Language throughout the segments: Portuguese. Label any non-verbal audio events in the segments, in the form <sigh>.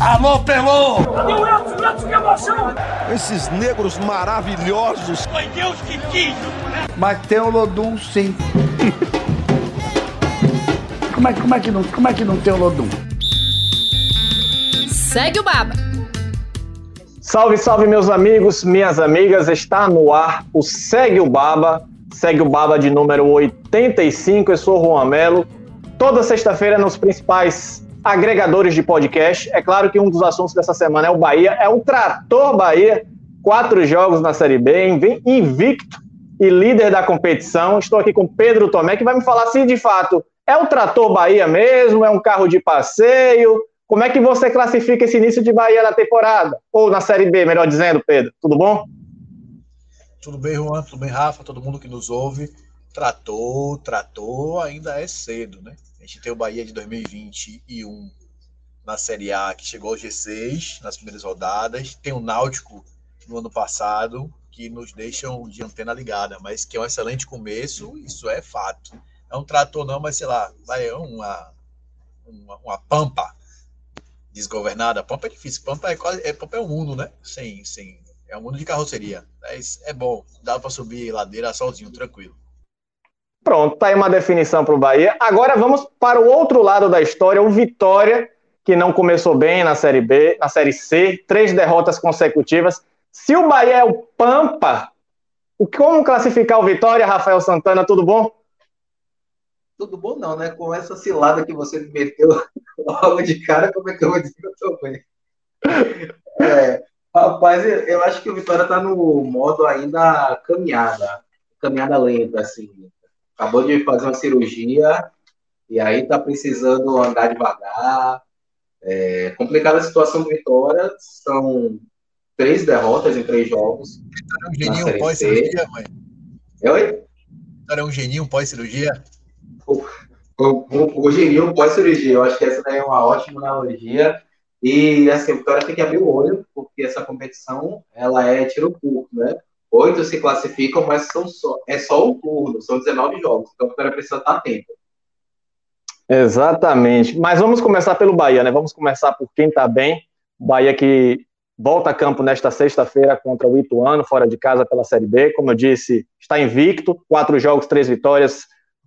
Alô, Pelô! Cadê o Edson? Edson, que emoção! Esses negros maravilhosos. Foi Deus que quis! Mas tem o Lodum, sim. como, é, como, é que não, como é que não tem o Lodum? Segue o Baba. Salve, salve, meus amigos, minhas amigas. Está no ar o Segue o Baba. Segue o Baba de número 85. Eu sou o Juan Melo. Toda sexta-feira nos principais agregadores de podcast. É claro que um dos assuntos dessa semana é o Bahia, é o Trator Bahia. Quatro jogos na Série B, invicto e líder da competição. Estou aqui com Pedro Tomé, que vai me falar se de fato é o Trator Bahia mesmo, é um carro de passeio. Como é que você classifica esse início de Bahia na temporada? Ou na Série B, melhor dizendo, Pedro. Tudo bom? Tudo bem, Juan? Tudo bem, Rafa? Todo mundo que nos ouve. Trator, trator ainda é cedo, né? A gente tem o Bahia de 2021 na Série A, que chegou ao G6 nas primeiras rodadas. Tem o Náutico no ano passado, que nos deixam de antena ligada, mas que é um excelente começo, isso é fato. É um trator não, mas sei lá, vai uma, uma, uma pampa desgovernada. Pampa é difícil, pampa é quase, é, pampa é um mundo, né? Sem, sem, é um mundo de carroceria. É, é bom, dá para subir ladeira sozinho, tranquilo. Pronto, tá aí uma definição para o Bahia. Agora vamos para o outro lado da história, o Vitória, que não começou bem na Série B, na Série C, três derrotas consecutivas. Se o Bahia é o Pampa, como classificar o Vitória, Rafael Santana? Tudo bom? Tudo bom não, né? Com essa cilada que você me meteu <laughs> logo de cara, como é que eu vou dizer que eu tô bem? É, rapaz, eu acho que o Vitória tá no modo ainda caminhada, caminhada lenta, assim acabou de fazer uma cirurgia e aí tá precisando andar devagar. É, complicada a situação do Vitória, são três derrotas em três jogos. É um geninho pós-cirurgia, mãe? Oi? É um geninho pós-cirurgia? O, o, o, geninho pós-cirurgia, eu acho que essa daí é uma ótima analogia. E assim, o Vitória tem que abrir o olho, porque essa competição ela é tiro curto, né? Oito se classificam, mas são só, é só um turno, são 19 jogos. Então o Vitória precisa estar atento. Exatamente. Mas vamos começar pelo Bahia, né? Vamos começar por quem está bem. Bahia que volta a campo nesta sexta-feira contra o Ituano, fora de casa pela Série B. Como eu disse, está invicto, quatro jogos, três vitórias,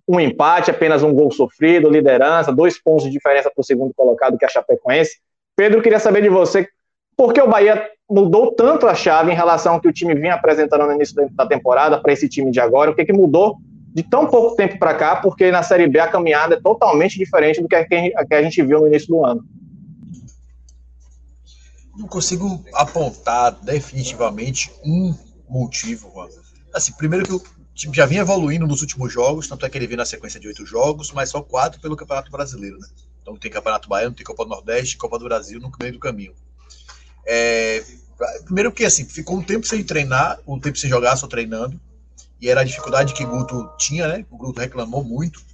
um empate, apenas um gol sofrido, liderança, dois pontos de diferença para o segundo colocado, que é a Chapecoense. Pedro, queria saber de você por que o Bahia mudou tanto a chave em relação ao que o time vinha apresentando no início da temporada para esse time de agora? O que, que mudou de tão pouco tempo para cá? Porque na Série B a caminhada é totalmente diferente do que a gente viu no início do ano. Não consigo apontar definitivamente um motivo. Assim, primeiro que o time já vinha evoluindo nos últimos jogos, tanto é que ele veio na sequência de oito jogos, mas só quatro pelo Campeonato Brasileiro, né? Então tem Campeonato Baiano, tem Copa do Nordeste, Copa do Brasil no meio do caminho. É, primeiro que assim, ficou um tempo sem treinar, um tempo sem jogar, só treinando. E era a dificuldade que Guto tinha, né? O Guto reclamou muito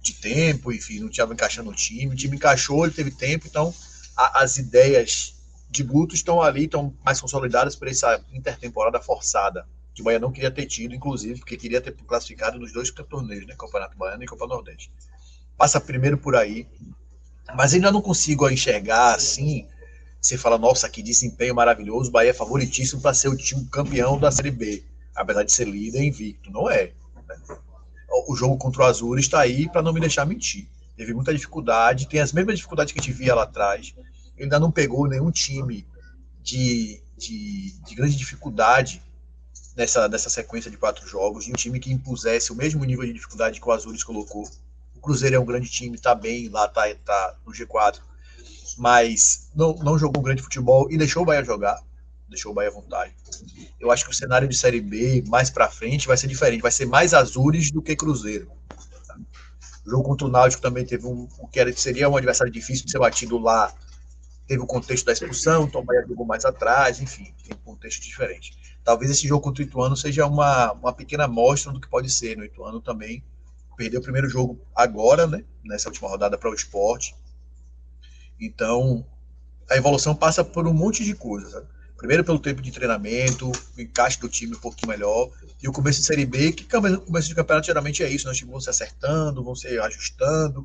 de tempo, enfim, não estava encaixando o time. O time encaixou, ele teve tempo, então a, as ideias de Guto estão ali, estão mais consolidadas para essa intertemporada forçada, que o Bahia não queria ter tido, inclusive, porque queria ter classificado nos dois torneios, né? Campeonato Baiano e Copa Nordeste. Passa primeiro por aí, mas ainda não consigo enxergar assim você fala, nossa, que desempenho maravilhoso, o Bahia é favoritíssimo para ser o time campeão da Série B, apesar de ser líder invicto. Não é. Né? O jogo contra o Azul está aí para não me deixar mentir. Teve muita dificuldade, tem as mesmas dificuldades que a gente via lá atrás. Ele ainda não pegou nenhum time de, de, de grande dificuldade nessa, nessa sequência de quatro jogos, de um time que impusesse o mesmo nível de dificuldade que o Azul colocou. O Cruzeiro é um grande time, está bem lá, está tá no G4 mas não, não jogou um grande futebol e deixou o Bahia jogar, deixou o Bahia à vontade. Eu acho que o cenário de Série B, mais para frente, vai ser diferente, vai ser mais Azures do que Cruzeiro. O jogo contra o Náutico também teve um, o que era, seria um adversário difícil de ser batido lá, teve o contexto da expulsão, então o Bahia jogou mais atrás, enfim, tem um contexto diferente. Talvez esse jogo contra o Ituano seja uma, uma pequena amostra do que pode ser. No Ituano também perdeu o primeiro jogo agora, né, nessa última rodada para o esporte, então, a evolução passa por um monte de coisas. Primeiro pelo tempo de treinamento, o encaixe do time um pouquinho melhor, e o começo de Série B, que o começo de campeonato geralmente é isso, né? os times vão se acertando, vão se ajustando.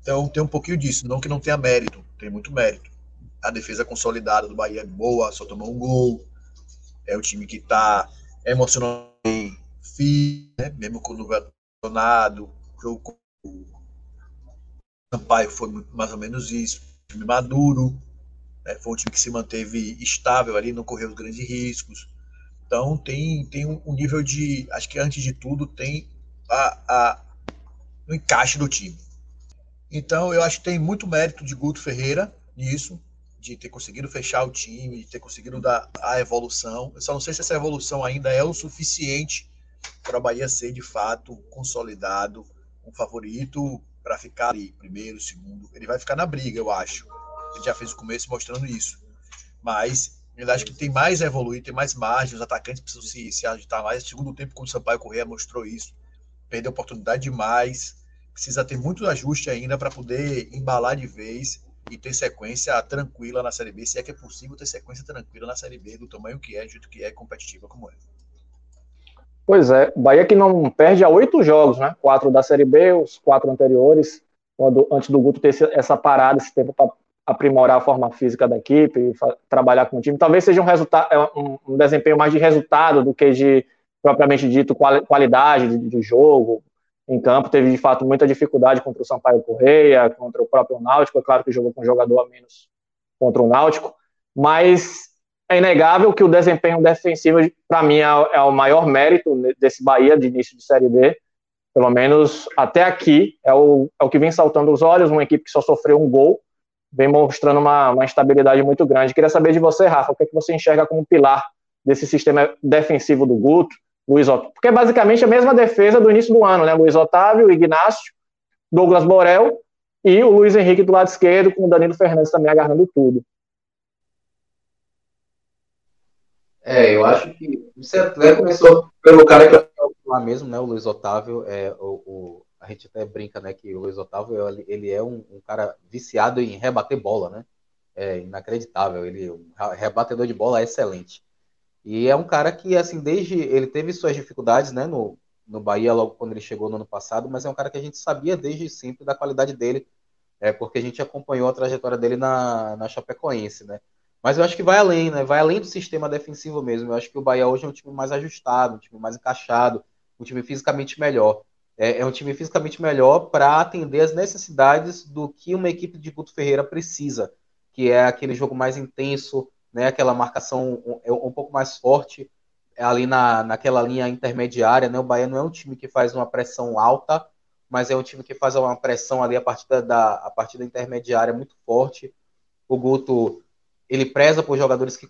Então tem um pouquinho disso, não que não tenha mérito, tem muito mérito. A defesa consolidada do Bahia é boa, só tomou um gol. É o time que está emocionalmente firme, né? mesmo quando. O jogo Sampaio foi mais ou menos isso. time maduro, né? foi um time que se manteve estável ali, não correu grandes riscos. Então tem, tem um nível de. Acho que antes de tudo tem a, a, o encaixe do time. Então, eu acho que tem muito mérito de Guto Ferreira nisso, de ter conseguido fechar o time, de ter conseguido dar a evolução. Eu só não sei se essa evolução ainda é o suficiente para a Bahia ser, de fato, consolidado, um favorito para ficar ali, primeiro, segundo. Ele vai ficar na briga, eu acho. Ele já fez o começo mostrando isso. Mas eu acho que tem mais a evoluir, tem mais margem, os atacantes precisam se, se agitar mais. Segundo tempo, quando o Sampaio Correia mostrou isso, perdeu oportunidade demais precisa ter muito ajuste ainda para poder embalar de vez e ter sequência tranquila na Série B, se é que é possível ter sequência tranquila na Série B, do tamanho que é, do jeito que é, competitiva como é. Pois é, Bahia que não perde a oito jogos, né? Quatro da Série B, os quatro anteriores, quando, antes do Guto ter essa parada, esse tempo para aprimorar a forma física da equipe trabalhar com o time. Talvez seja um, resultado, é um, um desempenho mais de resultado do que de propriamente dito qualidade de, de jogo, em campo, teve de fato muita dificuldade contra o Sampaio Correia, contra o próprio Náutico, é claro que jogou com um jogador a menos contra o Náutico, mas é inegável que o desempenho defensivo, para mim, é, é, o maior mérito desse Bahia de início de Série B, pelo menos até aqui, é o, é o que vem saltando os olhos, uma equipe que só sofreu um gol, vem mostrando uma, uma muito grande. Queria saber de você, Rafa, o que, é que você enxerga como pilar desse sistema defensivo do Guto, Luiz Otávio. Porque é basicamente a mesma defesa do início do ano, né? Luiz Otávio, Ignácio, Douglas Borel e o Luiz Henrique do lado esquerdo, com o Danilo Fernandes também agarrando tudo. É, eu acho que você até começou pelo cara que lá mesmo, né? O Luiz Otávio, é, o, o, a gente até brinca, né? Que o Luiz Otávio ele é um, um, cara viciado em rebater bola, né? É inacreditável. Ele um rebatedor de bola é excelente. E é um cara que, assim, desde. Ele teve suas dificuldades, né, no, no Bahia, logo quando ele chegou no ano passado, mas é um cara que a gente sabia desde sempre da qualidade dele, é, porque a gente acompanhou a trajetória dele na, na Chapecoense, né. Mas eu acho que vai além, né? Vai além do sistema defensivo mesmo. Eu acho que o Bahia hoje é um time mais ajustado, um time mais encaixado, um time fisicamente melhor. É, é um time fisicamente melhor para atender as necessidades do que uma equipe de Guto Ferreira precisa, que é aquele jogo mais intenso, né, aquela marcação um, é um pouco mais forte ali na, naquela linha intermediária. Né, o Bahia não é um time que faz uma pressão alta, mas é um time que faz uma pressão ali a partir da, a partir da intermediária muito forte. O Guto ele preza por jogadores que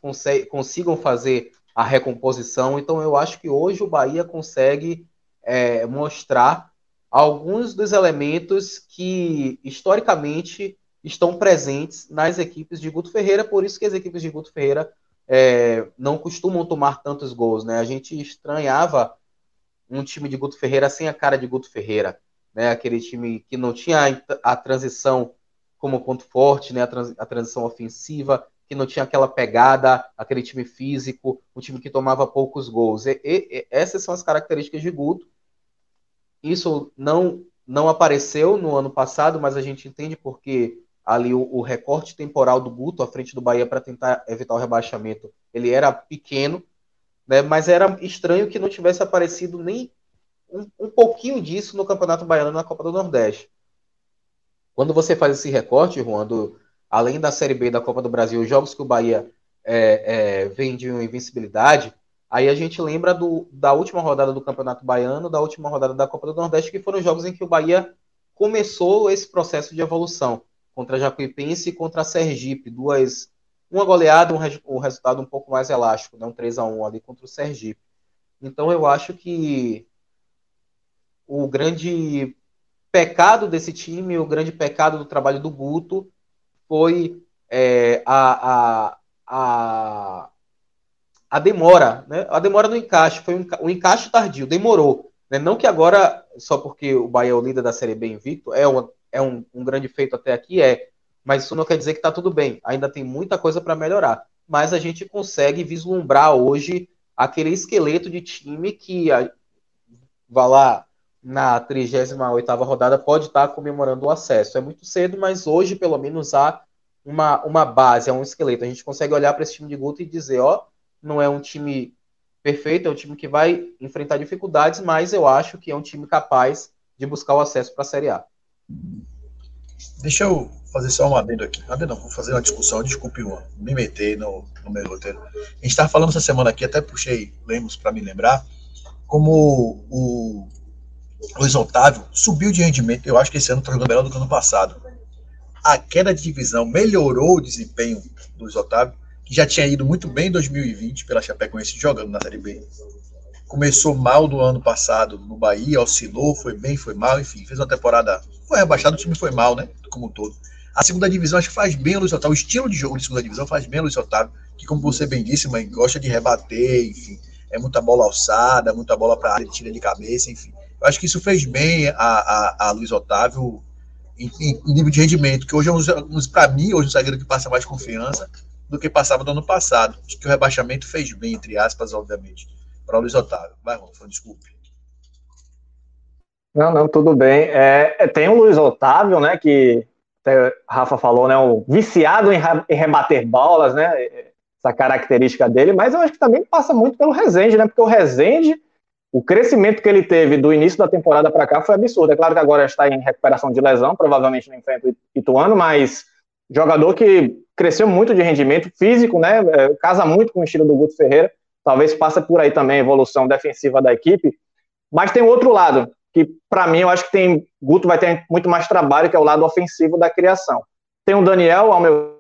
consigam fazer a recomposição. Então eu acho que hoje o Bahia consegue é, mostrar alguns dos elementos que historicamente estão presentes nas equipes de Guto Ferreira, por isso que as equipes de Guto Ferreira é, não costumam tomar tantos gols, né? A gente estranhava um time de Guto Ferreira sem a cara de Guto Ferreira, né? Aquele time que não tinha a, transição como ponto forte, né? A, trans, a transição ofensiva, que não tinha aquela pegada, aquele time físico, um time que tomava poucos gols. E, e, essas são as características de Guto. Isso não não apareceu no ano passado, mas a gente entende porque ali o, o, recorte temporal do Guto à frente do Bahia para tentar evitar o rebaixamento, ele era pequeno, né, mas era estranho que não tivesse aparecido nem um, um pouquinho disso no Campeonato Baiano na Copa do Nordeste. Quando você faz esse recorte, Juan, do, além da Série B da Copa do Brasil, os jogos que o Bahia é, é, vem de invencibilidade, aí a gente lembra do, da última rodada do Campeonato Baiano, da última rodada da Copa do Nordeste, que foram jogos em que o Bahia começou esse processo de evolução contra Jacuipense e contra Sergipe, duas uma goleada, um, um resultado um pouco mais elástico, né? um 3 a 1 ali contra o Sergipe. Então eu acho que o grande pecado desse time, o grande pecado do trabalho do Guto foi é, a, a, a, a, demora, né? a demora no encaixe, foi um, um encaixe tardio, demorou. Né? Não que agora, só porque o Bahia é o líder da Série B invicto, é uma, é um, um grande feito até aqui, é. Mas isso não quer dizer que está tudo bem. Ainda tem muita coisa para melhorar. Mas a gente consegue vislumbrar hoje aquele esqueleto de time que, vá lá, na 38ª rodada pode estar comemorando o acesso. É muito cedo, mas hoje pelo menos há uma, uma base, é um esqueleto. A gente consegue olhar para esse time de Guto e dizer, ó, não é um time perfeito, é um time que vai enfrentar dificuldades, mas eu acho que é um time capaz de buscar o acesso para a Série A. Deixa eu fazer só um adendo aqui. Adendo não, vou fazer uma discussão, desculpe, me meter no, no meu roteiro. A gente estava falando essa semana aqui, até puxei Lemos para me lembrar, como o Luiz Otávio subiu de rendimento, eu acho que esse ano está melhor do que ano passado. A queda de divisão melhorou o desempenho do Luiz Otávio, que já tinha ido muito bem em 2020 pela Chapecoense jogando na Série B. Começou mal do ano passado no Bahia, oscilou, foi bem, foi mal, enfim, fez uma temporada. Foi rebaixado, o time foi mal, né? Como um todo. A segunda divisão acho que faz bem o Luiz Otávio. O estilo de jogo de segunda divisão faz bem o Luiz Otávio, que, como você bem disse, mãe, gosta de rebater, enfim. É muita bola alçada, muita bola para área, tira de cabeça, enfim. Eu acho que isso fez bem a, a, a Luiz Otávio em, em, nível de rendimento, que hoje é um, para mim, hoje um zagueiro que passa mais confiança do que passava do ano passado. Acho que o rebaixamento fez bem, entre aspas, obviamente, para o Luiz Otávio. Vai, Ronaldo, desculpe. Não, não, tudo bem. É, é, tem o Luiz Otávio, né, que até Rafa falou, né, o viciado em, em rebater bolas, né, essa característica dele, mas eu acho que também passa muito pelo Rezende, né, porque o Rezende o crescimento que ele teve do início da temporada para cá foi absurdo. É claro que agora está em recuperação de lesão, provavelmente não enfrenta o Ituano, mas jogador que cresceu muito de rendimento físico, né? É, casa muito com o estilo do Guto Ferreira. Talvez passe por aí também a evolução defensiva da equipe. Mas tem outro lado, que para mim eu acho que tem Guto vai ter muito mais trabalho, que é o lado ofensivo da criação. Tem o Daniel, ao meu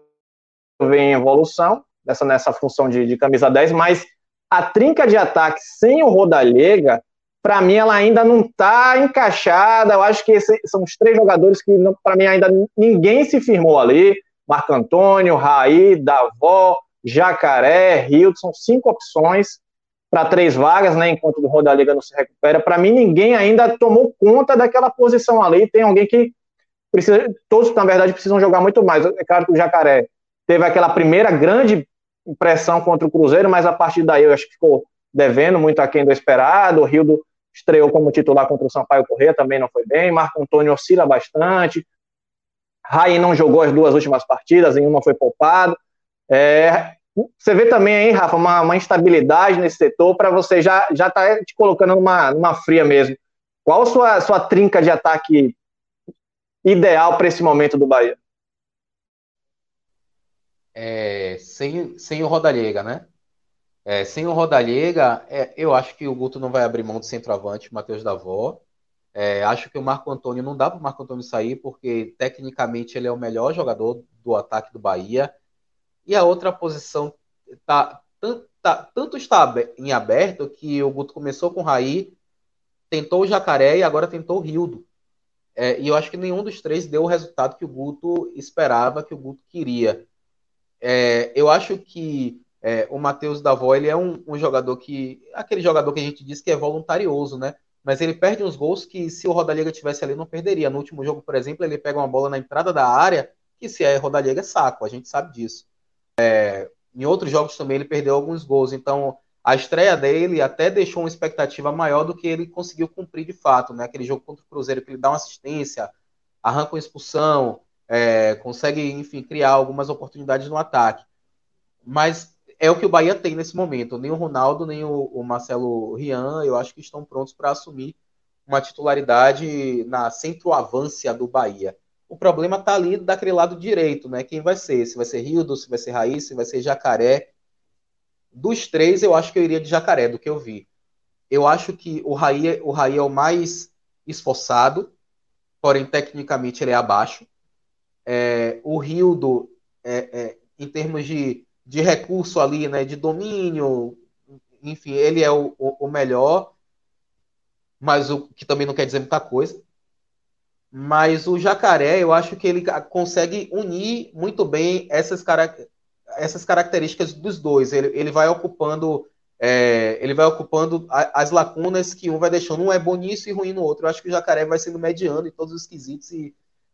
ver, em evolução, nessa, nessa função de, de camisa 10, mas a trinca de ataque sem o Rodalega, para mim, ela ainda não está encaixada. Eu acho que são os três jogadores que, para mim, ainda ninguém se firmou ali. Marco Antônio, Raí, Davó, Jacaré, Hilton, cinco opções para três vagas, né? Enquanto o Rodalega não se recupera. Para mim, ninguém ainda tomou conta daquela posição ali. Tem alguém que precisa, todos na verdade precisam jogar muito mais. É claro que o Jacaré teve aquela primeira grande pressão contra o Cruzeiro, mas a partir daí eu acho que ficou devendo muito aquém do esperado. O Rildo estreou como titular contra o Sampaio Corrêa, também não foi bem. Marco Antônio oscila bastante. Raí não jogou as duas últimas partidas, em uma foi poupado. É, você vê também aí, Rafa, uma, uma instabilidade nesse setor para você já já tá te colocando numa, numa fria mesmo. Qual a sua, sua trinca de ataque ideal para esse momento do Bahia? É, sem, sem o Rodallega, né? É, sem o Rodallega, é, eu acho que o Guto não vai abrir mão do centroavante, Matheus Davó. É, acho que o Marco Antônio não dá para o Marco Antônio sair, porque tecnicamente ele é o melhor jogador do ataque do Bahia. E a outra posição tá, tá, tanto está em aberto que o Guto começou com o Raí, tentou o Jacaré e agora tentou o Rildo. É, e eu acho que nenhum dos três deu o resultado que o Guto esperava, que o Guto queria. É, eu acho que é, o Matheus Davó ele é um, um, jogador que. aquele jogador que a gente diz que é voluntarioso, né? Mas ele perde uns gols que, se o Rodallega tivesse ali, não perderia. No último jogo, por exemplo, ele pega uma bola na entrada da área, que se é Rodallega é saco, a gente sabe disso. É, em outros jogos também ele perdeu alguns gols, então a estreia dele até deixou uma expectativa maior do que ele conseguiu cumprir de fato, né? Aquele jogo contra o Cruzeiro que ele dá uma assistência, arranca uma expulsão, é, consegue, enfim, criar algumas oportunidades no ataque. Mas é o que o Bahia tem nesse momento. Nem o Ronaldo, nem o, o Marcelo Rian, eu acho que estão prontos para assumir uma titularidade na centroavância do Bahia. O problema está ali daquele lado direito, né? Quem vai ser? Se vai ser Rildo, se vai ser Raiz, se vai ser Jacaré. Dos três, eu acho que eu iria de Jacaré, do que eu vi. Eu acho que o Raí, o Raí é o mais esforçado, porém, tecnicamente, ele é abaixo. É, o Rildo, é, é, em termos de, de recurso ali, né, de domínio, enfim, ele é o, o, o, melhor, mas o que também não quer dizer muita coisa. Mas o Jacaré, eu acho que ele consegue unir muito bem essas, essas características dos dois. Ele, ele vai ocupando é, ele vai ocupando as lacunas que um vai deixando. Um é bom nisso e ruim no outro. Eu acho que o Jacaré vai sendo mediano em todos os quesitos e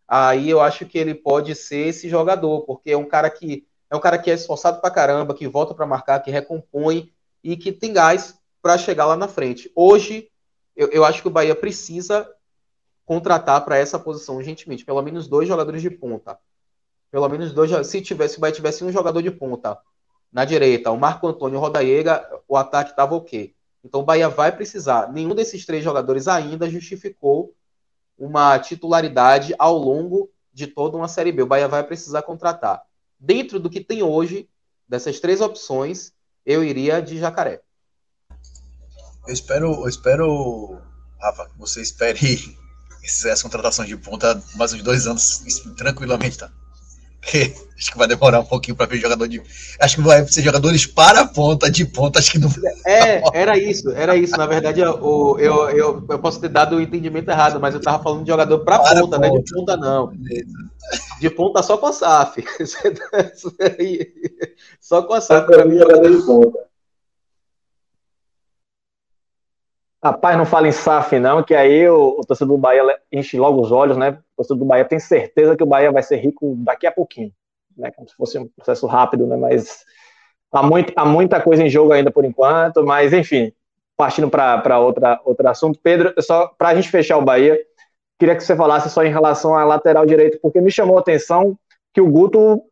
aí eu acho que ele pode ser esse jogador, porque é um cara que é um cara que é esforçado pra caramba, que volta para marcar, que recompõe e que tem gás para chegar lá na frente. Hoje eu, eu acho que o Bahia precisa contratar para essa posição urgentemente, pelo menos dois jogadores de ponta. Pelo menos dois, se tivesse, o Bahia tivesse um jogador de ponta na direita, o Marco Antônio Rodaiega, o ataque estava ok. Então o Bahia vai precisar. Nenhum desses três jogadores ainda justificou uma titularidade ao longo de toda uma Série B. O Bahia vai precisar contratar. Dentro do que tem hoje, dessas três opções, eu iria de Jacaré. Eu espero, eu espero, Rafa, você espere <laughs> essas contratações de ponta mais uns dois anos, tranquilamente, tá? Porque <laughs> acho que vai demorar um pouquinho para ver jogador de. Acho que vai ser jogadores para a ponta, de ponta, acho que não. É, era isso, era isso. Na verdade, eu, eu, eu, eu posso ter dado o entendimento errado, mas eu tava falando de jogador para ponta, ponta, né? De ponta não. De ponta só com a SAF. <laughs> só com a SAF. Para mim, jogador de ponta. Rapaz, não fala em SAF, não, que aí o, o torcedor do Bahia enche logo os olhos, né? O torcedor do Bahia tem certeza que o Bahia vai ser rico daqui a pouquinho, né? Como se fosse um processo rápido, né? Mas há, muito, há muita coisa em jogo ainda por enquanto, mas enfim, partindo para outra outro assunto. Pedro, só para a gente fechar o Bahia, queria que você falasse só em relação à lateral direito, porque me chamou a atenção que o Guto,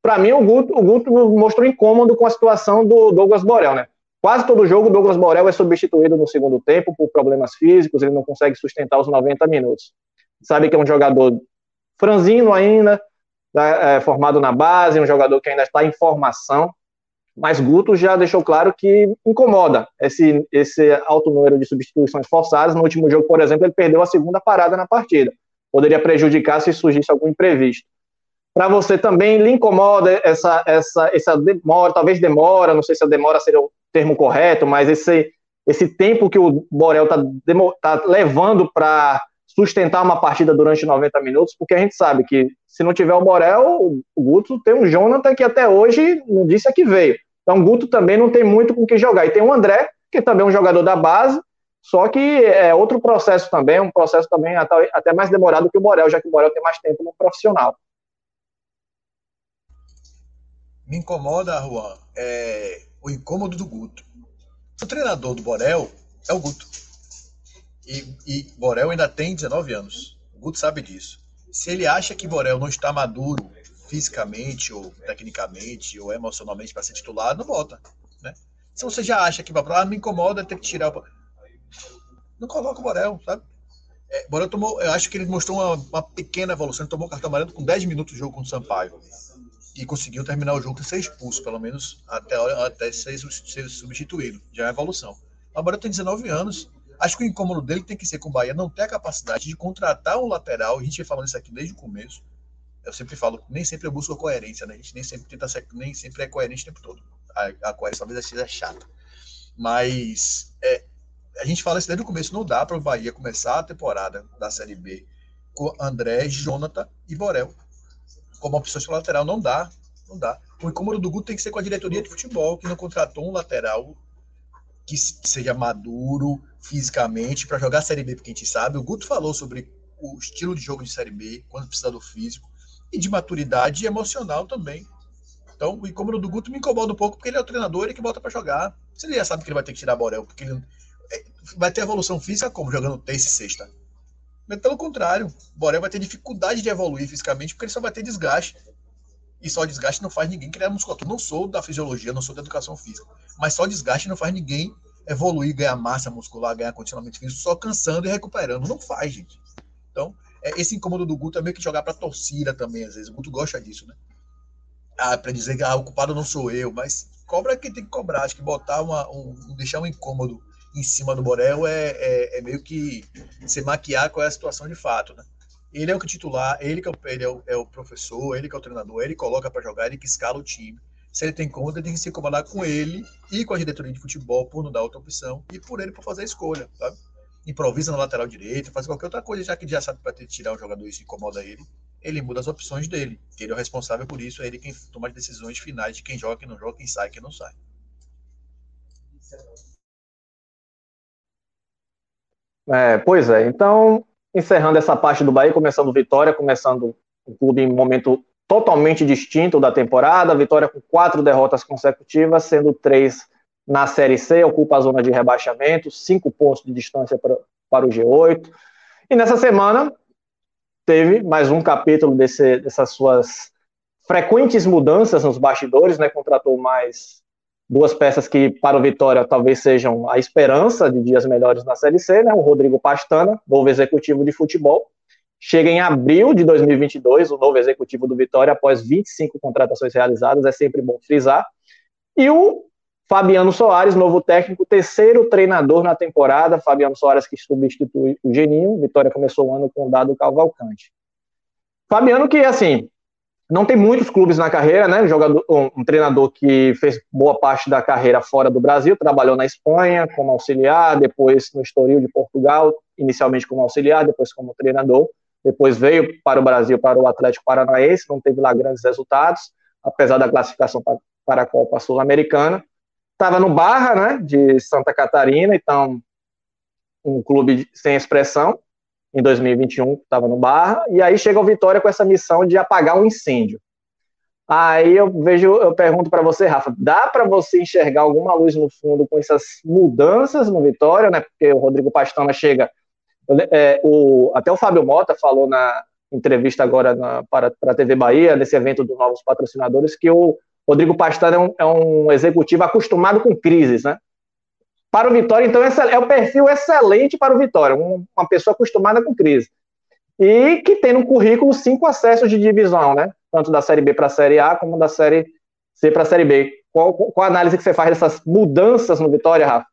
para mim, o Guto, o Guto mostrou incômodo com a situação do Douglas Borel, né? Quase todo jogo, Douglas Morel é substituído no segundo tempo por problemas físicos, ele não consegue sustentar os 90 minutos. Sabe que é um jogador franzino ainda, né, é, formado na base, um jogador que ainda está em formação, mas Guto já deixou claro que incomoda esse, esse alto número de substituições forçadas. No último jogo, por exemplo, ele perdeu a segunda parada na partida. Poderia prejudicar se surgisse algum imprevisto. Para você também lhe incomoda essa, essa, essa demora, talvez demora, não sei se a demora seria termo correto, mas esse, esse tempo que o Borel está tá levando para sustentar uma partida durante 90 minutos, porque a gente sabe que se não tiver o Borel, o Guto tem um Jonathan que até hoje não disse a que veio. Então o Guto também não tem muito com que jogar. E tem o André, que também é um jogador da base, só que é outro processo também, um processo também até, até mais demorado que o Borel, já que o Borel tem mais tempo no profissional. Me incomoda, Juan, é, o incômodo do Guto. O treinador do Borel é o Guto. E, e Borel ainda tem 19 anos. O Guto sabe disso. Se ele acha que Borel não está maduro fisicamente, ou tecnicamente, ou emocionalmente para ser titular, não bota. Né? Se você já acha que vai ah, me incomoda ter que tirar o. Não coloca o Borel, sabe? É, Borel tomou, eu acho que ele mostrou uma, uma pequena evolução. Ele tomou o cartão amarelo com 10 minutos de jogo com o Sampaio e conseguiu terminar o jogo sem ser expulso, pelo menos até, até ser, ser substituído. Já é evolução. Agora tem 19 anos. Acho que o incômodo dele tem que ser com o Bahia não ter a capacidade de contratar um lateral. A gente vem falando isso aqui desde o começo. Eu sempre falo, nem sempre eu busco coerência, né? A gente nem sempre tenta ser, nem sempre é coerente o tempo todo. A, a coerência talvez seja chata. Mas é, a gente fala isso desde o começo. Não dá para o Bahia começar a temporada da Série B com André, Jonathan e Borel como opção de lateral. Não dá, não dá. O incômodo do Guto tem que ser com a diretoria de futebol, que não contratou um lateral que seja maduro fisicamente para jogar a Série B, porque a gente sabe. O Guto falou sobre o estilo de jogo de Série B, quando precisa do físico, e de maturidade emocional também. Então, o incômodo do Guto me incomoda um pouco, porque ele é o treinador, ele que bota para jogar. Você já sabe que ele vai ter que tirar Borel, porque ele é, vai ter evolução física como? Jogando terça e sexta. Mas pelo contrário, Borel vai ter dificuldade de evoluir fisicamente porque ele só vai ter desgaste. E só desgaste não faz ninguém criar musculatura. Não sou da fisiologia, não sou da educação física. Mas só desgaste não faz ninguém evoluir, ganhar massa muscular, ganhar condicionamento físico, só cansando e recuperando. Não faz, gente. Então, é, esse incômodo do Guto é meio que jogar pra torcida também, às vezes. O Guto gosta disso, né? Ah, pra dizer que ah, o culpado não sou eu, mas cobra quem tem que cobrar. Acho que botar uma, um, deixar um incômodo em cima do Borel é, é, é, meio que se maquiar qual é a situação de fato, né? Ele é o que titular, ele que é o, ele é o, é o professor, ele que é o treinador, ele coloca para jogar, ele que escala o time. Se ele tem conta, ele tem que se incomodar com ele e com a diretoria de futebol por não dar outra opção e por ele por fazer a escolha, sabe? Improvisa na lateral direita, faz qualquer outra coisa, já que já sabe para tirar um jogador e isso incomoda ele, ele muda as opções dele. Ele é o responsável por isso, é ele quem toma as decisões finais de quem joga, quem não joga, quem sai, quem não sai. É, pois é, então, encerrando essa parte do Bahia, começando Vitória, começando o clube em um momento totalmente distinto da temporada, Vitória com quatro derrotas consecutivas, sendo três na Série C, ocupa a zona de rebaixamento, cinco pontos de distância para, para o G8. E nessa semana teve mais um capítulo desse, dessas suas frequentes mudanças nos bastidores, né? Contratou mais duas peças que para o Vitória talvez sejam a esperança de dias melhores na Série C, né? O Rodrigo Pastana, novo executivo de futebol, chega em abril de 2022, o novo executivo do Vitória após 25 contratações realizadas, é sempre bom frisar. E o Fabiano Soares, novo técnico, terceiro treinador na temporada. Fabiano Soares que substitui o Geninho. Vitória começou o ano com o Dado Cavalcante. Fabiano que, assim, não tem muitos clubes na carreira, né? Jogador, um, um, treinador que fez boa parte da carreira fora do Brasil, trabalhou na Espanha como auxiliar, depois no Estoril de Portugal, inicialmente como auxiliar, depois como treinador. Depois veio para o Brasil, para o Atlético Paranaense, não teve lá grandes resultados, apesar da classificação para a Copa Sul-Americana estava no Barra, né, de Santa Catarina, então um clube sem expressão. Em 2021 estava no Barra e aí chega o Vitória com essa missão de apagar um incêndio. Aí eu vejo, eu pergunto para você, Rafa, dá para você enxergar alguma luz no fundo com essas mudanças no Vitória, né? Porque o Rodrigo Pastana chega, é, o, até o Fábio Mota falou na entrevista agora na, para, para a TV Bahia, nesse evento dos novos patrocinadores, que o Rodrigo Pastana é um, é um executivo acostumado com crises, né? Para o Vitória, então, é o perfil excelente para o Vitória, uma pessoa acostumada com crise. E que tem no currículo cinco acessos de divisão, né? Tanto da Série B para a Série A, como da Série C para a Série B. Qual, qual a análise que você faz dessas mudanças no Vitória, Rafa?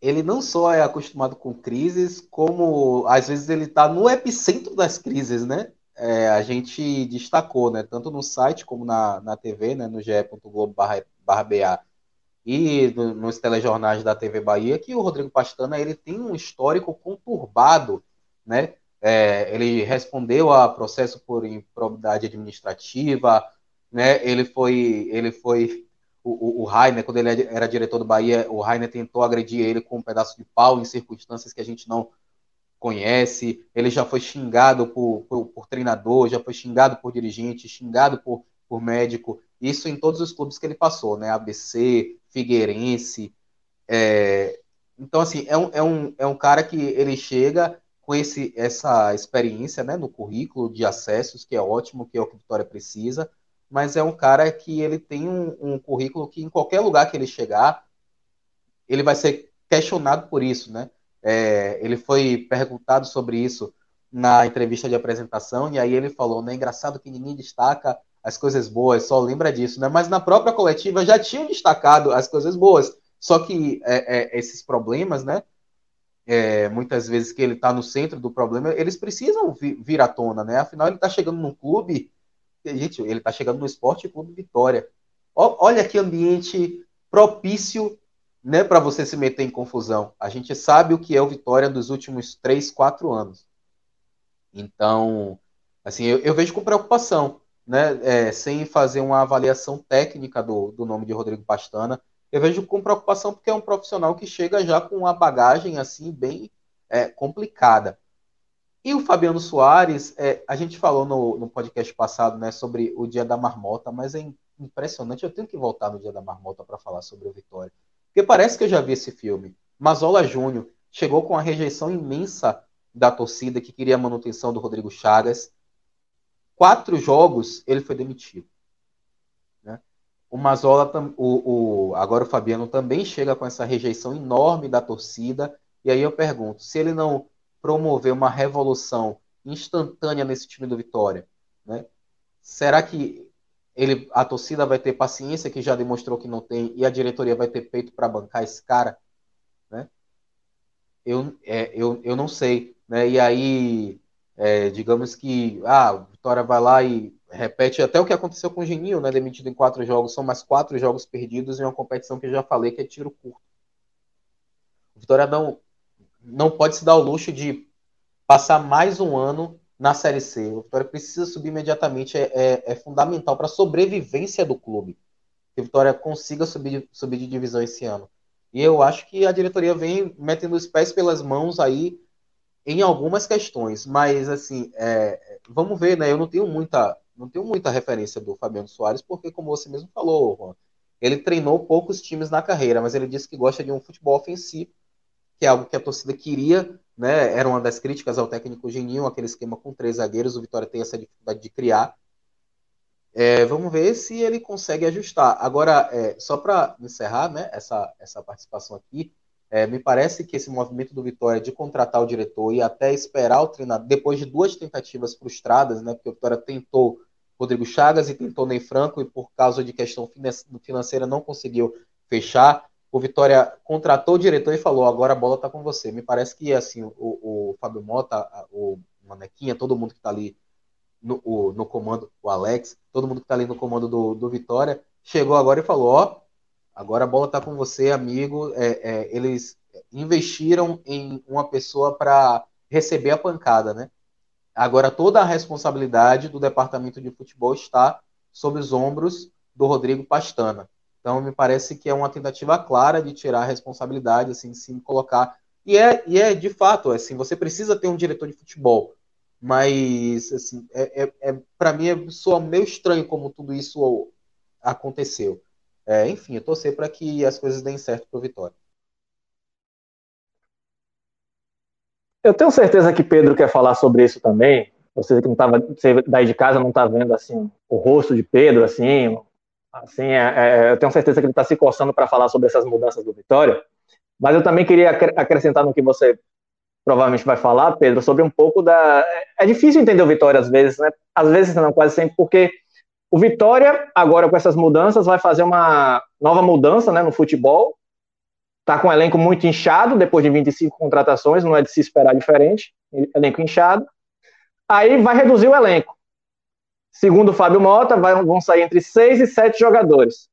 Ele não só é acostumado com crises, como às vezes ele está no epicentro das crises, né? é, a gente destacou, né, tanto no site como na, na TV, né, no ge.globo.ba e no, nos telejornais da TV Bahia, que o Rodrigo Pastana ele tem um histórico conturbado, né? É, ele respondeu a processo por improbidade administrativa, né? Ele foi, ele foi o, o, o Rainer, quando ele era diretor do Bahia, o Rainer tentou agredir ele com um pedaço de pau em circunstâncias que a gente não conhece, ele já foi xingado por, por, por, treinador, já foi xingado por dirigente, xingado por, por médico, isso em todos os clubes que ele passou, né? ABC, Figueirense. É... Então, assim, é um, é, um, é um cara que ele chega com esse, essa experiência né, no currículo de acessos, que é ótimo, que é o que a Vitória precisa, mas é um cara que ele tem um, um currículo que em qualquer lugar que ele chegar, ele vai ser questionado por isso, né? É, ele foi perguntado sobre isso na entrevista de apresentação, e aí ele falou, né? Engraçado que ninguém destaca as coisas boas, só lembra disso, né? Mas na própria coletiva já tinham destacado as coisas boas. Só que é, é, esses problemas, né? É, muitas vezes que ele está no centro do problema, eles precisam vir, vir à tona, né? Afinal, ele está chegando num clube, gente, ele está chegando no Esporte Clube Vitória. O, olha que ambiente propício né, para você se meter em confusão. A gente sabe o que é o Vitória dos últimos três, quatro anos. Então, assim, eu, eu vejo com preocupação, né, é, sem fazer uma avaliação técnica do, do nome de Rodrigo Pastana, eu vejo com preocupação porque é um profissional que chega já com uma bagagem assim bem é, complicada. E o Fabiano Soares, é, a gente falou no, no podcast passado né, sobre o Dia da Marmota, mas é impressionante. Eu tenho que voltar no Dia da Marmota para falar sobre o Vitória. Porque parece que eu já vi esse filme. Mazola Júnior chegou com a rejeição imensa da torcida que queria a manutenção do Rodrigo Chagas. Quatro jogos ele foi demitido. Né? O Mazola, o, o, agora o Fabiano também chega com essa rejeição enorme da torcida. E aí eu pergunto: se ele não promover uma revolução instantânea nesse time do Vitória, né? será que ele, a torcida vai ter paciência, que já demonstrou que não tem, e a diretoria vai ter peito para bancar esse cara, né? Eu, é, eu, eu não sei, né? E aí, é, digamos que ah, Vitória vai lá e repete até o que aconteceu com o Geninho, né? Demitido em quatro jogos, são mais quatro jogos perdidos em uma competição que eu já falei que é tiro curto. O Vitória não, não pode se dar o luxo de passar mais um ano na Série C. O Vitória precisa subir imediatamente, é, é, é fundamental para a sobrevivência do clube. Que o Vitória consiga subir, subir de divisão esse ano. E eu acho que a diretoria vem metendo os pés pelas mãos aí em algumas questões, mas assim, é, vamos ver, né? Eu não tenho muita, não tenho muita referência do Fabiano Soares, porque como você mesmo falou, Juan, ele treinou poucos times na carreira, mas ele disse que gosta de um futebol ofensivo, que é algo que a torcida queria, né? Era uma das críticas ao técnico Geninho, aquele esquema com três zagueiros, o Vitória tem essa dificuldade de criar. É, vamos ver se ele consegue ajustar. Agora, é, só para encerrar né, essa, essa participação aqui, é, me parece que esse movimento do Vitória de contratar o diretor e até esperar o treinador, depois de duas tentativas frustradas, né, porque o Vitória tentou Rodrigo Chagas e tentou Ney Franco e por causa de questão financeira não conseguiu fechar. O Vitória contratou o diretor e falou: agora a bola está com você. Me parece que assim o, o Fábio Mota, o Manequinha, todo mundo que está ali no, o, no, comando, o Alex, todo mundo que está ali no comando do, do Vitória, chegou agora e falou: ó, agora a bola está com você, amigo. É, é, eles investiram em uma pessoa para receber a pancada, né? Agora toda a responsabilidade do departamento de futebol está sob os ombros do Rodrigo Pastana. Então me parece que é uma tentativa clara de tirar a responsabilidade, assim, sim, colocar. E é, e é de fato, assim, você precisa ter um diretor de futebol, mas assim, é, é, é para mim é soa meio estranho como tudo isso aconteceu. É, enfim, eu torcer para que as coisas deem certo para o Vitória. Eu tenho certeza que Pedro quer falar sobre isso também. Você que não estava, você daí de casa não está vendo assim o rosto de Pedro assim, assim, é, é, eu tenho certeza que ele está se coçando para falar sobre essas mudanças do Vitória. Mas eu também queria acrescentar no que você provavelmente vai falar, Pedro, sobre um pouco da. É difícil entender o Vitória às vezes, né? Às vezes não, quase sempre, porque o Vitória agora com essas mudanças vai fazer uma nova mudança, né, no futebol Está com um elenco muito inchado, depois de 25 contratações, não é de se esperar diferente. Elenco inchado. Aí vai reduzir o elenco. Segundo o Fábio Mota, vai, vão sair entre 6 e 7 jogadores.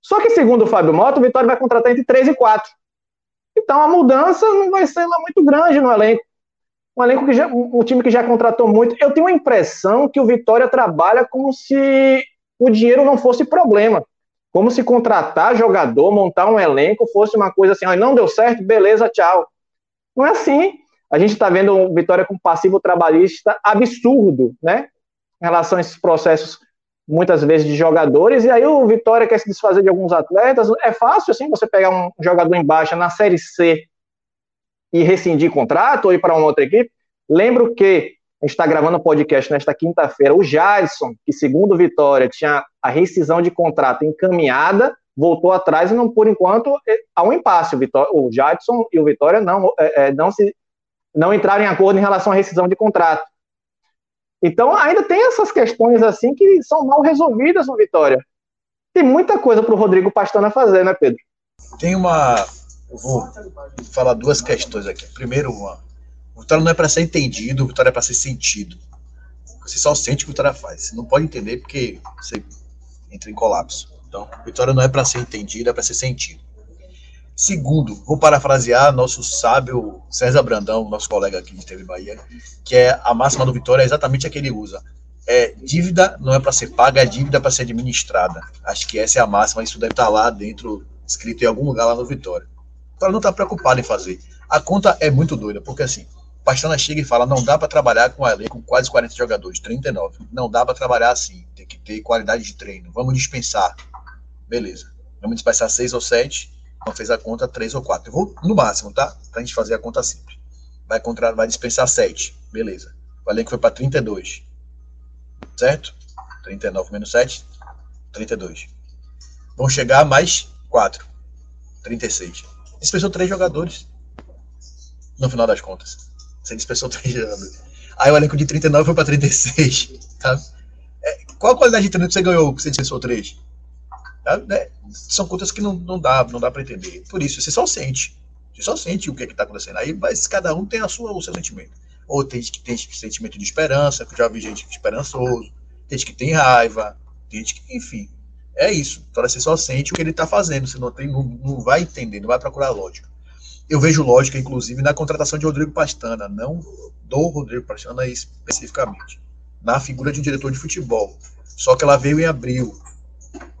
Só que, segundo o Fábio Mota, o Vitória vai contratar entre 3 e 4. Então a mudança não vai ser lá muito grande no elenco. Um elenco que já, um time que já contratou muito. Eu tenho a impressão que o Vitória trabalha como se o dinheiro não fosse problema. Como se contratar jogador, montar um elenco fosse uma coisa assim, ah, não deu certo, beleza, tchau. Não é assim. A gente está vendo o Vitória com passivo trabalhista absurdo, né? Em relação a esses processos, muitas vezes, de jogadores, e aí o Vitória quer se desfazer de alguns atletas. É fácil, assim, você pegar um jogador em baixa na Série C e rescindir contrato ou ir para uma outra equipe. Lembro que a gente está gravando um podcast nesta quinta-feira. O Jadson, que segundo Vitória tinha a rescisão de contrato encaminhada, voltou atrás e não, por enquanto, é, há um impasse. O, Vitória, o Jadson e o Vitória não, é, é, não, se, não entraram em acordo em relação à rescisão de contrato. Então, ainda tem essas questões assim que são mal resolvidas no Vitória. Tem muita coisa para o Rodrigo Pastana fazer, né, Pedro? Tem uma. Eu vou falar duas questões aqui. Primeiro, uma Vitória não é para ser entendido, Vitória é para ser sentido. Você só sente o que Vitória faz. Você não pode entender porque você entra em colapso. Então, Vitória não é para ser entendido, é para ser sentido. Segundo, vou parafrasear nosso sábio César Brandão, nosso colega aqui de TV Bahia, que é a máxima do Vitória é exatamente a que ele usa. É, dívida não é para ser paga, é dívida para ser administrada. Acho que essa é a máxima, isso deve estar tá lá dentro, escrito em algum lugar lá no Vitória. Vitória não está preocupado em fazer. A conta é muito doida, porque assim, Pastana chega e fala: não dá para trabalhar com a com quase 40 jogadores, 39. Não dá para trabalhar assim, tem que ter qualidade de treino. Vamos dispensar. Beleza. Vamos dispensar 6 ou 7. Não fez a conta 3 ou 4. Eu vou no máximo, tá? Pra gente fazer a conta simples. Vai, contra, vai dispensar 7. Beleza. O elenco foi para 32. Certo? 39 menos 7, 32. Vão chegar mais 4. 36. Dispensou 3 jogadores. No final das contas. Você dispensou três anos. Aí o elenco de 39 foi para 36. Tá? É, qual a qualidade de treino que você ganhou que você dispensou três? Tá? Né? São contas que não, não dá, não dá para entender. Por isso, você só sente. Você só sente o que é está acontecendo. Aí, mas cada um tem a sua, o seu sentimento. Ou tem gente que tem sentimento de esperança, que já vi gente esperançoso, tem gente que tem raiva, tem gente que, enfim. É isso. Então você só sente o que ele está fazendo. Você não, tem, não, não vai entender, não vai procurar lógica. Eu vejo lógica, inclusive, na contratação de Rodrigo Pastana, não do Rodrigo Pastana especificamente, na figura de um diretor de futebol. Só que ela veio em abril.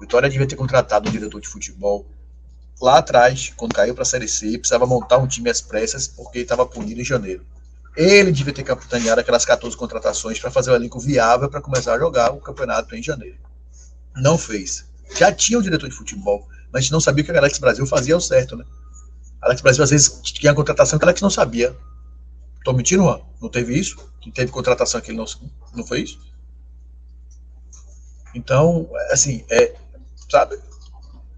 Vitória devia ter contratado um diretor de futebol lá atrás, quando caiu para a Série C, precisava montar um time às pressas porque estava punido em janeiro. Ele devia ter capitaneado aquelas 14 contratações para fazer o elenco viável para começar a jogar o campeonato em janeiro. Não fez. Já tinha o diretor de futebol, mas a gente não sabia que a Alex Brasil fazia ao certo, né? A Alex Brasil às vezes tinha contratação que a Alex não sabia. Tô mentindo, Juan? Não teve isso? Que teve contratação que ele não, não foi isso? Então, assim, é, sabe?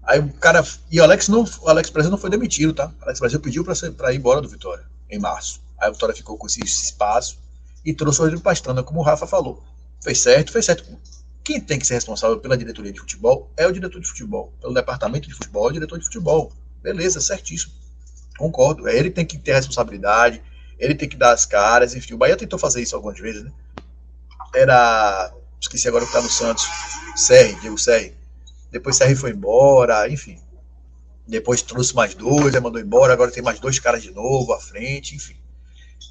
Aí o cara. E o Alex não. O Alex Brasil não foi demitido, tá? O Alex Brasil pediu para ir embora do Vitória, em março. Aí o Vitória ficou com esse espaço e trouxe o Rodrigo Pastrana, como o Rafa falou. Fez certo, fez certo. Quem tem que ser responsável pela diretoria de futebol é o diretor de futebol. Pelo departamento de futebol é o diretor de futebol. Beleza, certíssimo. Concordo. É ele tem que ter a responsabilidade, ele tem que dar as caras, enfim. O Bahia tentou fazer isso algumas vezes, né? Era. Esqueci agora o que tá no Santos. Serri, Diego Serri depois Serri foi embora, enfim. Depois trouxe mais dois, aí mandou embora, agora tem mais dois caras de novo à frente, enfim.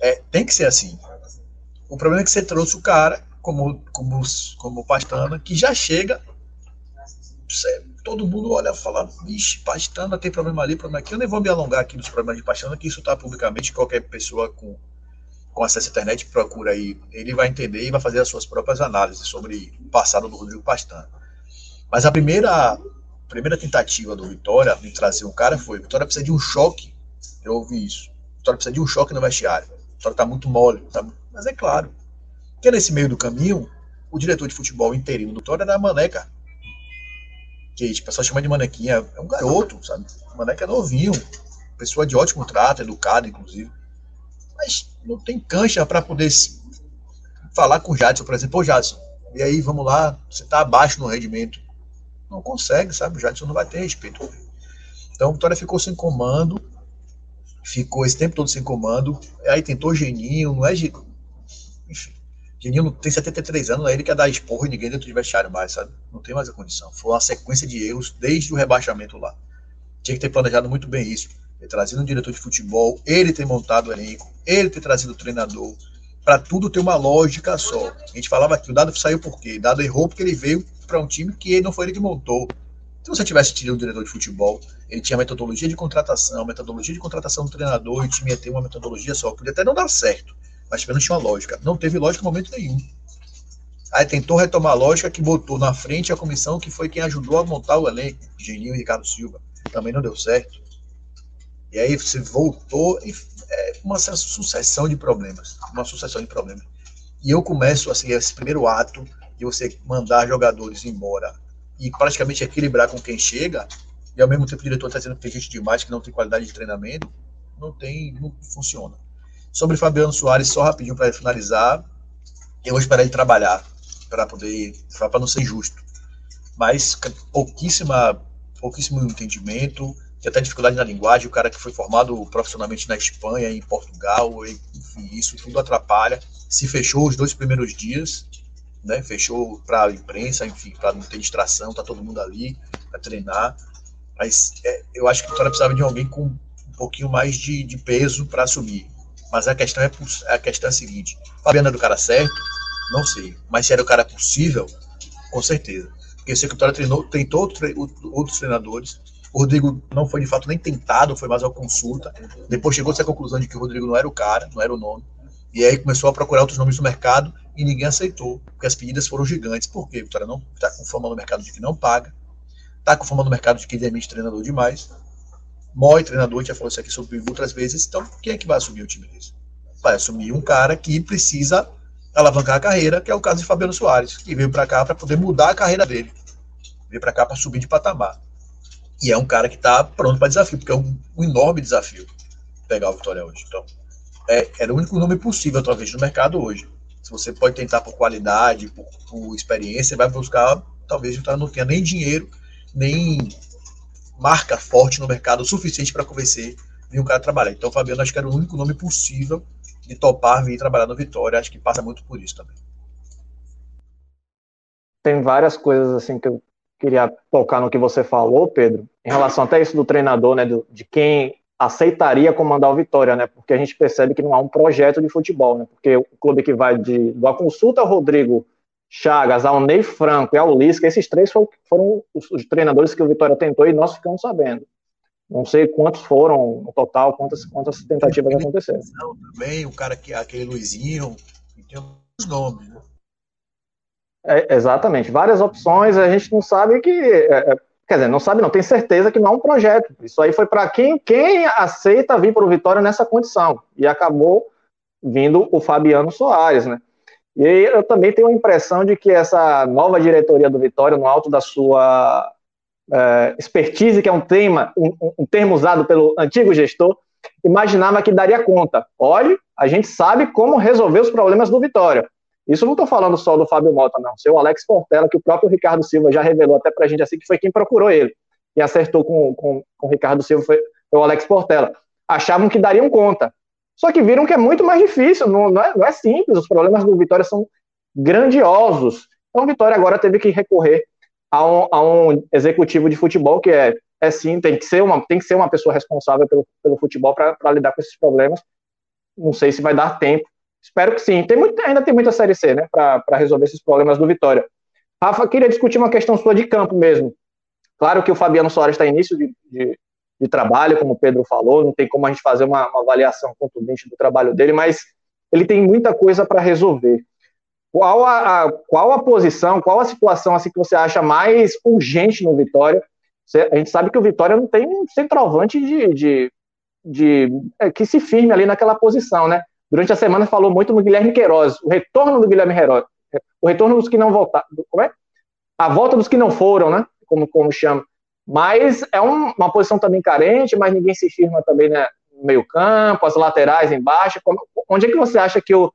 É, tem que ser assim. O problema é que você trouxe o cara, como, como, como Pastana, que já chega. Todo mundo olha e fala, vixe, Pastana tem problema ali, problema aqui. Eu nem vou me alongar aqui nos problemas de Pastana, que isso está publicamente, qualquer pessoa com, com acesso à internet procura aí, ele vai entender e vai fazer as suas próprias análises sobre o passado do Rodrigo Pastana. Mas a primeira, primeira tentativa do Vitória de trazer um cara foi: Vitória precisa de um choque. Eu ouvi isso. Vitória precisa de um choque no vestiário. Vitória está muito mole. Tá... Mas é claro que nesse meio do caminho, o diretor de futebol interino do Vitória era a Maneca. Que tipo, o pessoal chama de Manequinha. É um garoto, sabe? O Maneca é novinho. Pessoa de ótimo trato, educado, inclusive. Mas não tem cancha para poder falar com o Jadson, por exemplo. Ô, Jadson, e aí, vamos lá, você está abaixo no rendimento não consegue, sabe? O Jadson não vai ter respeito. Então, a Vitória ficou sem comando, ficou esse tempo todo sem comando. Aí tentou Geninho, não é. Enfim, Geninho tem 73 anos, ele quer dar esporro e ninguém dentro de vestiário mais, sabe? Não tem mais a condição. Foi uma sequência de erros desde o rebaixamento lá. Tinha que ter planejado muito bem isso. Ter trazido um diretor de futebol, ele ter montado o elenco, ele ter trazido o treinador, para tudo ter uma lógica só. A gente falava que o Dado saiu por quê? O Dado errou porque ele veio para um time que não foi ele que montou. Se você tivesse tido um diretor de futebol, ele tinha metodologia de contratação, metodologia de contratação do treinador, e o time ia ter uma metodologia só. Podia até não dar certo, mas pelo menos tinha uma lógica. Não teve lógica em momento nenhum. Aí tentou retomar a lógica que botou na frente a comissão, que foi quem ajudou a montar o elenco, Geninho e Ricardo Silva. Também não deu certo. E aí você voltou e é uma sucessão de problemas. Uma sucessão de problemas. E eu começo, assim, esse primeiro ato de você mandar jogadores embora e praticamente equilibrar com quem chega, e ao mesmo tempo o diretor está dizendo que tem gente demais que não tem qualidade de treinamento, não tem, não funciona. Sobre Fabiano Soares, só rapidinho para finalizar, eu vou esperar ele trabalhar para poder, para não ser injusto. Mas pouquíssima, pouquíssimo entendimento, tem até dificuldade na linguagem, o cara que foi formado profissionalmente na Espanha, em Portugal, enfim, isso tudo atrapalha. Se fechou os dois primeiros dias, né? Fechou para a imprensa, enfim, para não ter distração, tá todo mundo ali para treinar. Mas é, eu acho que o Vitória precisava de alguém com um pouquinho mais de, de peso para assumir. Mas a questão é a questão é a seguinte: Fabiano é do cara certo? Não sei. Mas se era o cara possível, com certeza. Porque o Vitória treinou, tentou outros treinadores. O Rodrigo não foi de fato nem tentado, foi mais uma consulta. Depois chegou-se à conclusão de que o Rodrigo não era o cara, não era o nome. E aí começou a procurar outros nomes no mercado e ninguém aceitou, porque as pedidas foram gigantes. Por quê? Vitória não está com fama no mercado de que não paga, está com fama no mercado de que demite treinador demais. Mói, treinador, já falou isso aqui sobre outras vezes. Então, quem é que vai assumir o time desse? Vai assumir um cara que precisa alavancar a carreira, que é o caso de Fabiano Soares, que veio para cá para poder mudar a carreira dele. Veio para cá para subir de patamar. E é um cara que está pronto para desafio, porque é um, um enorme desafio pegar o Vitória hoje. Então, é, era o único nome possível, talvez, no mercado hoje. Se você pode tentar por qualidade, por, por experiência, vai buscar, talvez o não tenha nem dinheiro, nem marca forte no mercado o suficiente para convencer nenhum cara a trabalhar. Então, o Fabiano acho que era o único nome possível de topar vir trabalhar no Vitória. Acho que passa muito por isso também. Tem várias coisas assim que eu queria tocar no que você falou, Pedro, em relação até isso do treinador, né, de quem aceitaria comandar o Vitória, né? Porque a gente percebe que não há um projeto de futebol, né? Porque o clube que vai de da consulta Rodrigo Chagas, ao Ney Franco e ao Lisca, esses três foram, foram os, os, treinadores que o Vitória tentou e nós ficamos sabendo. Não sei quantos foram no total, quantas, quantas tentativas aconteceram. Também o cara que aquele Luizinho, tem os nomes, né? É, exatamente, várias opções, a gente não sabe que. É, é quer dizer, não sabe, não, tem certeza que não é um projeto. Isso aí foi para quem, quem aceita vir para o Vitória nessa condição. E acabou vindo o Fabiano Soares, né? E eu também tenho a impressão de que essa nova diretoria do Vitória, no alto da sua é, expertise, que é um tema, um, um, termo usado pelo antigo gestor, imaginava que daria conta. Olhe, a gente sabe como resolver os problemas do Vitória. Isso não estou falando só do Fábio Mota, não. Seu Alex Portela, que o próprio Ricardo Silva já revelou até para a gente assim, que foi quem procurou ele. E acertou com, com, com o Ricardo Silva, foi, foi o Alex Portela. Achavam que dariam conta. Só que viram que é muito mais difícil, não, não, é, não é simples, os problemas do Vitória são grandiosos. Então, o Vitória agora teve que recorrer a um, a um, executivo de futebol que é, é sim, tem que ser uma, tem que ser uma pessoa responsável pelo, pelo futebol para lidar com esses problemas. Não sei se vai dar tempo. Espero que sim. Tem muito, ainda tem muita Série C, né, para resolver esses problemas do Vitória. Rafa, queria discutir uma questão sua de campo mesmo. Claro que o Fabiano Soares está início de, de, de trabalho, como o Pedro falou, não tem como a gente fazer uma, uma avaliação contundente do trabalho dele, mas ele tem muita coisa para resolver. Qual a, a, qual a posição, qual a situação assim que você acha mais urgente no Vitória? Você, a gente sabe que o Vitória não tem um centroavante de, de, de é, que se firme ali naquela posição, né? Durante a semana falou muito no Guilherme Queiroz, o retorno do Guilherme Queiroz, o retorno dos que não voltaram, como é? A volta dos que não foram, né? Como, como chama. Mas é um, uma posição também carente, mas ninguém se firma também né, no meio campo, as laterais embaixo. Como, onde é que você acha que o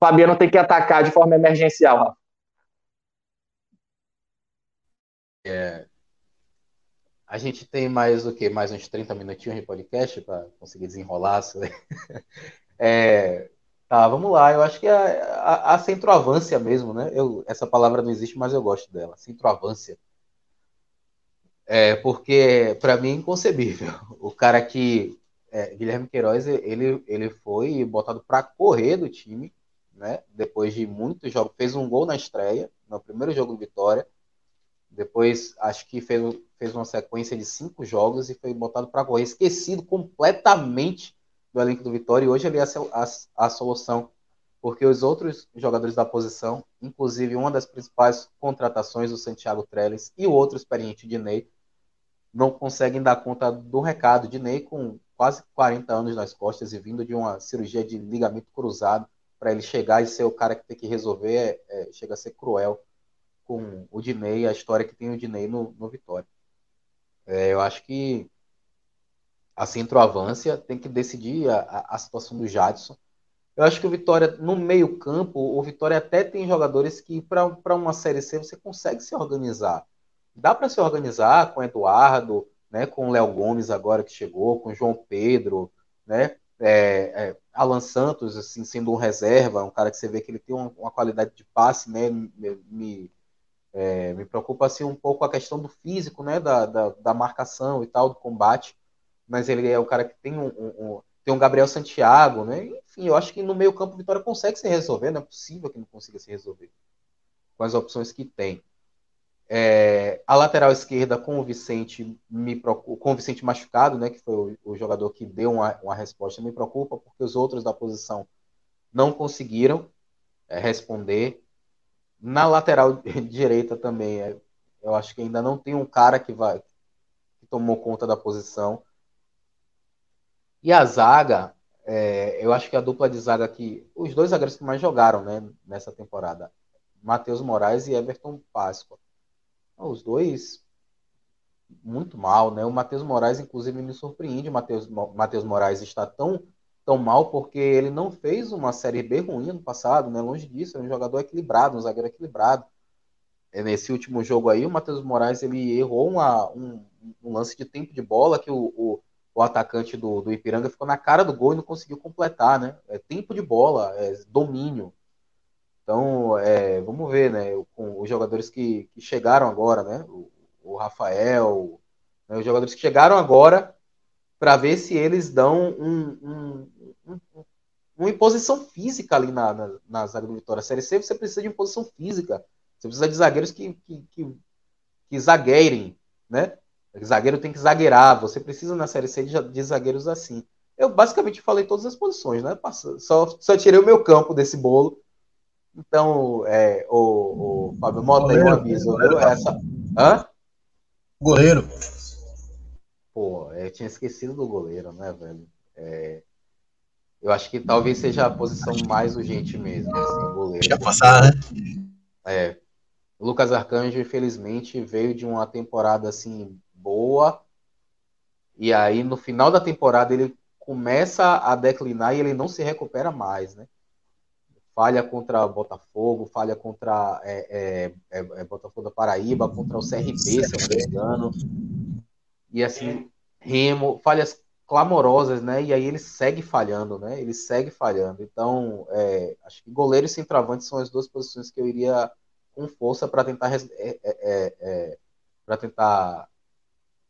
Fabiano tem que atacar de forma emergencial, Rafa? É, a gente tem mais o que? Mais uns 30 minutinhos de podcast para conseguir desenrolar. <laughs> é, tá, vamos lá. Eu acho que a, a, a centroavância mesmo, né? Eu, essa palavra não existe, mas eu gosto dela. Centroavância é, porque para mim é inconcebível. O cara que é, Guilherme Queiroz ele, ele foi botado para correr do time, né? Depois de muitos jogos, fez um gol na estreia, no primeiro jogo do Vitória. Depois acho que fez, fez uma sequência de cinco jogos e foi botado para correr, esquecido completamente do elenco do Vitória. E hoje ele é a, a, a solução, porque os outros jogadores da posição, inclusive uma das principais contratações, o Santiago Trellis, e o outro experiente de Ney, não conseguem dar conta do recado. de Ney com quase 40 anos nas costas e vindo de uma cirurgia de ligamento cruzado, para ele chegar e ser o cara que tem que resolver, é, é, chega a ser cruel com o Dinei, a história que tem o Dinei no, no Vitória. É, eu acho que a centroavância tem que decidir a, a, situação do Jadson. Eu acho que o Vitória, no meio-campo, o Vitória até tem jogadores que, para uma Série C, você consegue se organizar. Dá para se organizar com Eduardo, né, com o Léo Gomes agora que chegou, com o João Pedro, né, é, é, Alan Santos, assim, sendo um reserva, um cara que você vê que ele tem uma, uma qualidade de passe, né, me, é, me, preocupa assim um pouco a questão do físico, né, da, da, da, marcação e tal, do combate, mas ele é o cara que tem um, um, um tem um Gabriel Santiago, né, enfim, eu acho que no meio campo Vitória consegue se resolver, não é possível que não consiga se resolver com as opções que tem. É, a lateral esquerda com o Vicente me com o Vicente machucado, né, que foi o, o jogador que deu uma, uma, resposta, me preocupa porque os outros da posição não conseguiram é, responder. Na lateral <laughs> direita também, é, eu acho que ainda não tem um cara que vai que tomou conta da posição. E a zaga, é, eu acho que a dupla de zaga que os dois zagueiros que mais jogaram, né, nessa temporada, Matheus Moraes e Everton Páscoa os dois muito mal, né? O Matheus Moraes, inclusive, me surpreende. O Matheus, Matheus Moraes está tão, tão mal porque ele não fez uma série B ruim no passado, né? Longe disso, é um jogador equilibrado, um zagueiro equilibrado. É, nesse último jogo aí, o Matheus Moraes ele errou uma, um, um, lance de tempo de bola que o, o, atacante do, do Ipiranga ficou na cara do gol e não conseguiu completar, né? É tempo de bola, é domínio. Então, é, vamos ver, né, com os jogadores que, que chegaram agora, né, o, o Rafael, né, os jogadores que chegaram agora, para ver se eles dão um, um, um, uma imposição física ali na, na, na zaga do Vitória. Série C você precisa de imposição física, você precisa de zagueiros que, que, que, que zagueirem, né? Zagueiro tem que zagueirar, você precisa na Série C de, de zagueiros assim. Eu basicamente falei todas as posições, né? Só, só tirei o meu campo desse bolo Então, é, o, o Fábio Mota, aí um aviso, viu? Essa... Hã? Goleiro. Pô, eu tinha esquecido do goleiro, né, velho? É, eu acho que talvez seja a posição mais urgente mesmo, assim, goleiro. Deixa passar, né? É. O Lucas Arcanjo, infelizmente, veio de uma temporada assim boa. E aí, no final da temporada, ele começa a declinar e ele não se recupera mais, né? Falha contra Botafogo, falha contra é, é, é, é Botafogo da Paraíba, contra o CRB, se não me engano. E assim, Remo, falhas clamorosas, né? E aí ele segue falhando, né? Ele segue falhando. Então, é, acho que goleiro e centroavante são as duas posições que eu iria com força para tentar é, é, é, é para tentar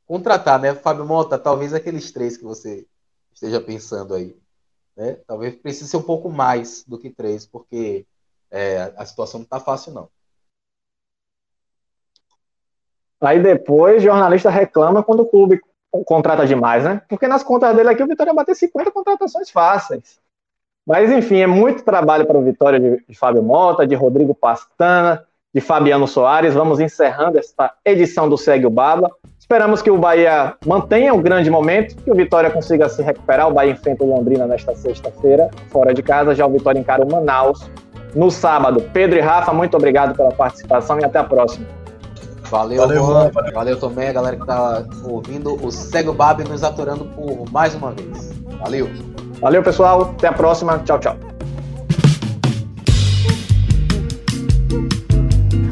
contratar, né? Fábio Mota, talvez aqueles três que você esteja pensando aí, né? Talvez precise ser um pouco mais do que três, porque é, a situação não está fácil não. Aí depois, jornalista reclama quando o clube contrata demais, né? Porque nas contas dele aqui o Vitória bater 50 contratações fáceis. Mas enfim, é muito trabalho para o Vitória de, de Fábio Mota, de Rodrigo Pastana, de Fabiano Soares. Vamos encerrando esta edição do Segue o Baba. Esperamos que o Bahia mantenha um grande momento, que o Vitória consiga se recuperar. O Bahia enfrenta o Londrina nesta sexta-feira, fora de casa. Já o Vitória encara o Manaus no sábado. Pedro e Rafa, muito obrigado pela participação e até a próxima. Valeu, valeu, Juan. valeu. valeu também a galera que tá ouvindo o Cego Bab nos aturando por mais uma vez. Valeu. Valeu, pessoal. Até a próxima. Tchau, tchau.